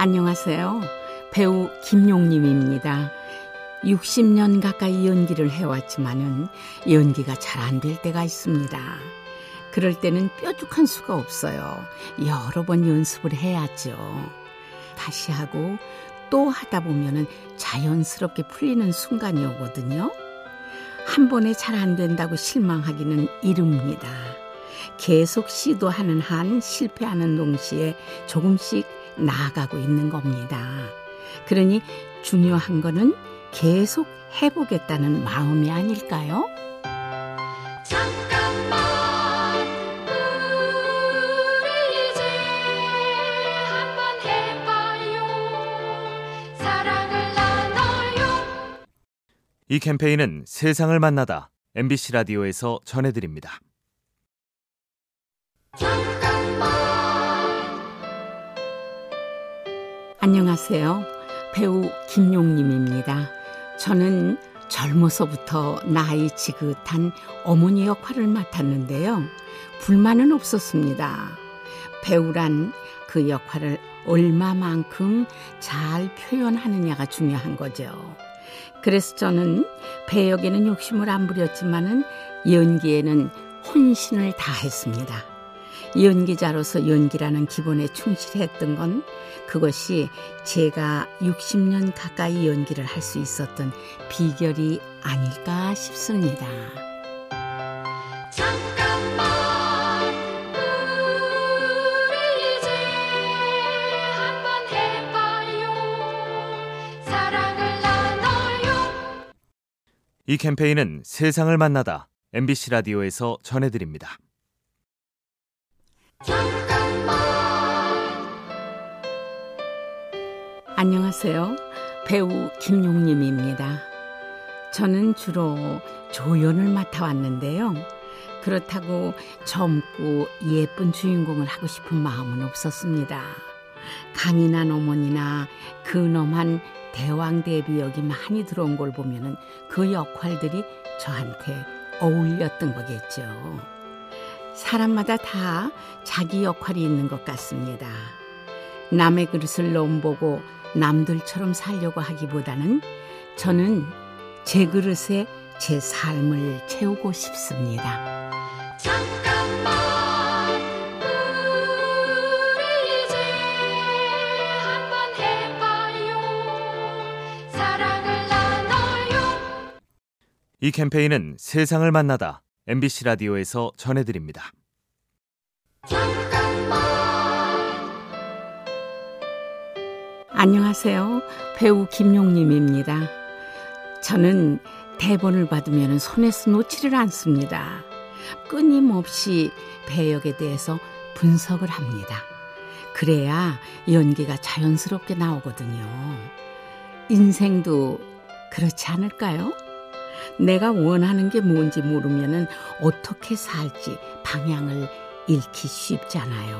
안녕하세요. 배우 김용림입니다. 60년 가까이 연기를 해왔지만은 연기가 잘 안 될 때가 있습니다. 그럴 때는 뾰족한 수가 없어요. 여러 번 연습을 해야죠. 다시 하고 또 하다 보면은 자연스럽게 풀리는 순간이 오거든요. 한 번에 잘 안 된다고 실망하기는 이릅니다. 계속 시도하는 한 실패하는 동시에 조금씩 나아가고 있는 겁니다. 그러니 중요한 거는 계속 해보겠다는 마음이 아닐까요? 잠깐만 우리 이제 한번 해봐요 사랑을 나눠요 이 캠페인은 세상을 만나다 MBC 라디오에서 전해드립니다. 잠깐 안녕하세요. 배우 김용림입니다. 저는 젊어서부터 나이 지긋한 어머니 역할을 맡았는데요. 불만은 없었습니다. 배우란 그 역할을 얼마만큼 잘 표현하느냐가 중요한 거죠. 그래서 저는 배역에는 욕심을 안 부렸지만은 연기에는 혼신을 다했습니다. 연기자로서 연기라는 기본에 충실했던 건 그것이 제가 60년 가까이 연기를 할 수 있었던 비결이 아닐까 싶습니다. 잠깐만 우리 이제 한번 해봐요 사랑을 나눠요 이 캠페인은 세상을 만나다 MBC 라디오에서 전해드립니다. 안녕하세요. 배우 김용림입니다. 저는 주로 조연을 맡아왔는데요. 그렇다고 젊고 예쁜 주인공을 하고 싶은 마음은 없었습니다. 강인한 어머니나 근엄한 대왕 대비 역이 많이 들어온 걸 보면은 그 역할들이 저한테 어울렸던 거겠죠. 사람마다 다 자기 역할이 있는 것 같습니다. 남의 그릇을 넘보고 남들처럼 살려고 하기보다는 저는 제 그릇에 제 삶을 채우고 싶습니다. 잠깐만 우리 이제 한번 해봐요 사랑을 나눠요 이 캠페인은 세상을 만나다 MBC 라디오에서 전해드립니다. 안녕하세요. 배우 김용림입니다. 저는 대본을 받으면 손에서 놓지를 않습니다. 끊임없이 배역에 대해서 분석을 합니다. 그래야 연기가 자연스럽게 나오거든요. 인생도 그렇지 않을까요? 내가 원하는 게 뭔지 모르면 어떻게 살지 방향을 잃기 쉽잖아요.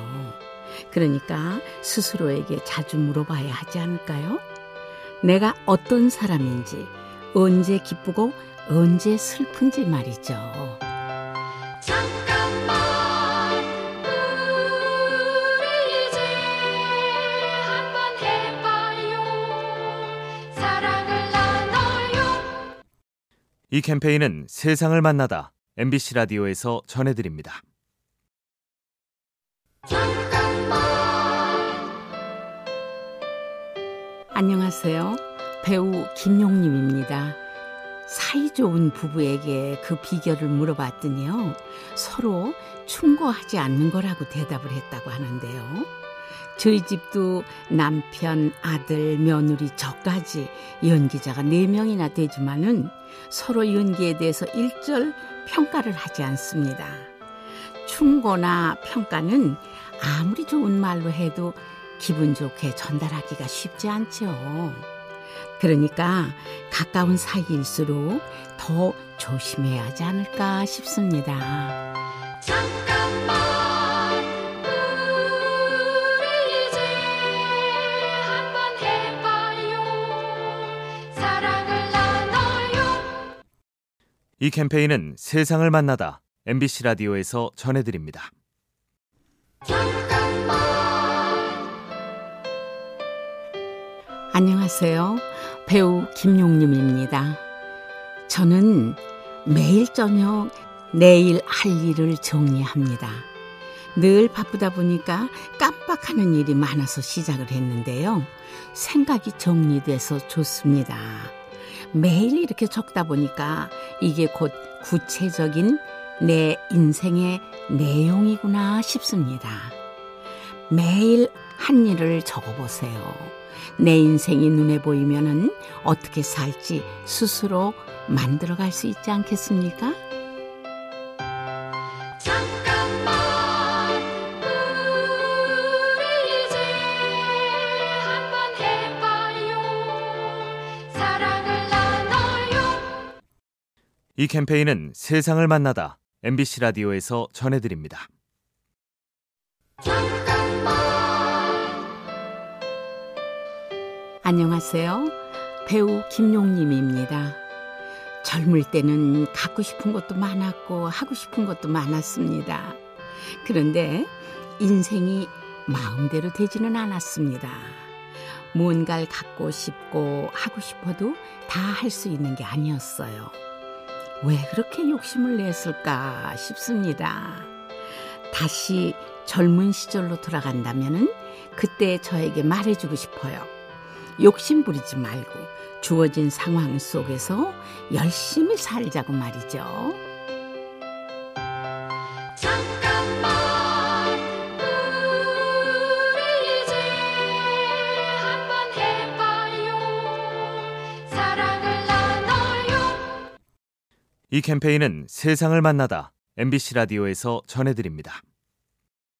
그러니까 스스로에게 자주 물어봐야 하지 않을까요? 내가 어떤 사람인지, 언제 기쁘고 언제 슬픈지 말이죠. 잠깐 이 캠페인은 세상을 만나다 MBC 라디오에서 전해드립니다. 안녕하세요. 배우 김용림입니다. 사이좋은 부부에게 그 비결을 물어봤더니요. 서로 충고하지 않는 거라고 대답을 했다고 하는데요. 저희 집도 남편, 아들, 며느리, 저까지 연기자가 네명이나 되지만은 서로 연기에 대해서 일절 평가를 하지 않습니다. 충고나 평가는 아무리 좋은 말로 해도 기분 좋게 전달하기가 쉽지 않죠. 그러니까 가까운 사이일수록 더 조심해야 하지 않을까 싶습니다. 잠깐만 이 캠페인은 세상을 만나다 MBC 라디오에서 전해드립니다. 안녕하세요. 배우 김용림입니다. 저는 매일 저녁 내일 할 일을 정리합니다. 늘 바쁘다 보니까 깜빡하는 일이 많아서 시작을 했는데요. 생각이 정리돼서 좋습니다. 매일 이렇게 적다 보니까 이게 곧 구체적인 내 인생의 내용이구나 싶습니다. 매일 한 일을 적어보세요. 내 인생이 눈에 보이면은 어떻게 살지 스스로 만들어갈 수 있지 않겠습니까? 이 캠페인은 세상을 만나다 MBC 라디오에서 전해드립니다. 안녕하세요. 배우 김용림입니다. 젊을 때는 갖고 싶은 것도 많았고 하고 싶은 것도 많았습니다. 그런데 인생이 마음대로 되지는 않았습니다. 뭔가를 갖고 싶고 하고 싶어도 다 할 수 있는 게 아니었어요. 왜 그렇게 욕심을 냈을까 싶습니다. 다시 젊은 시절로 돌아간다면은 그때 저에게 말해주고 싶어요. 욕심 부리지 말고 주어진 상황 속에서 열심히 살자고 말이죠. 이 캠페인은 세상을 만나다 MBC 라디오에서 전해드립니다.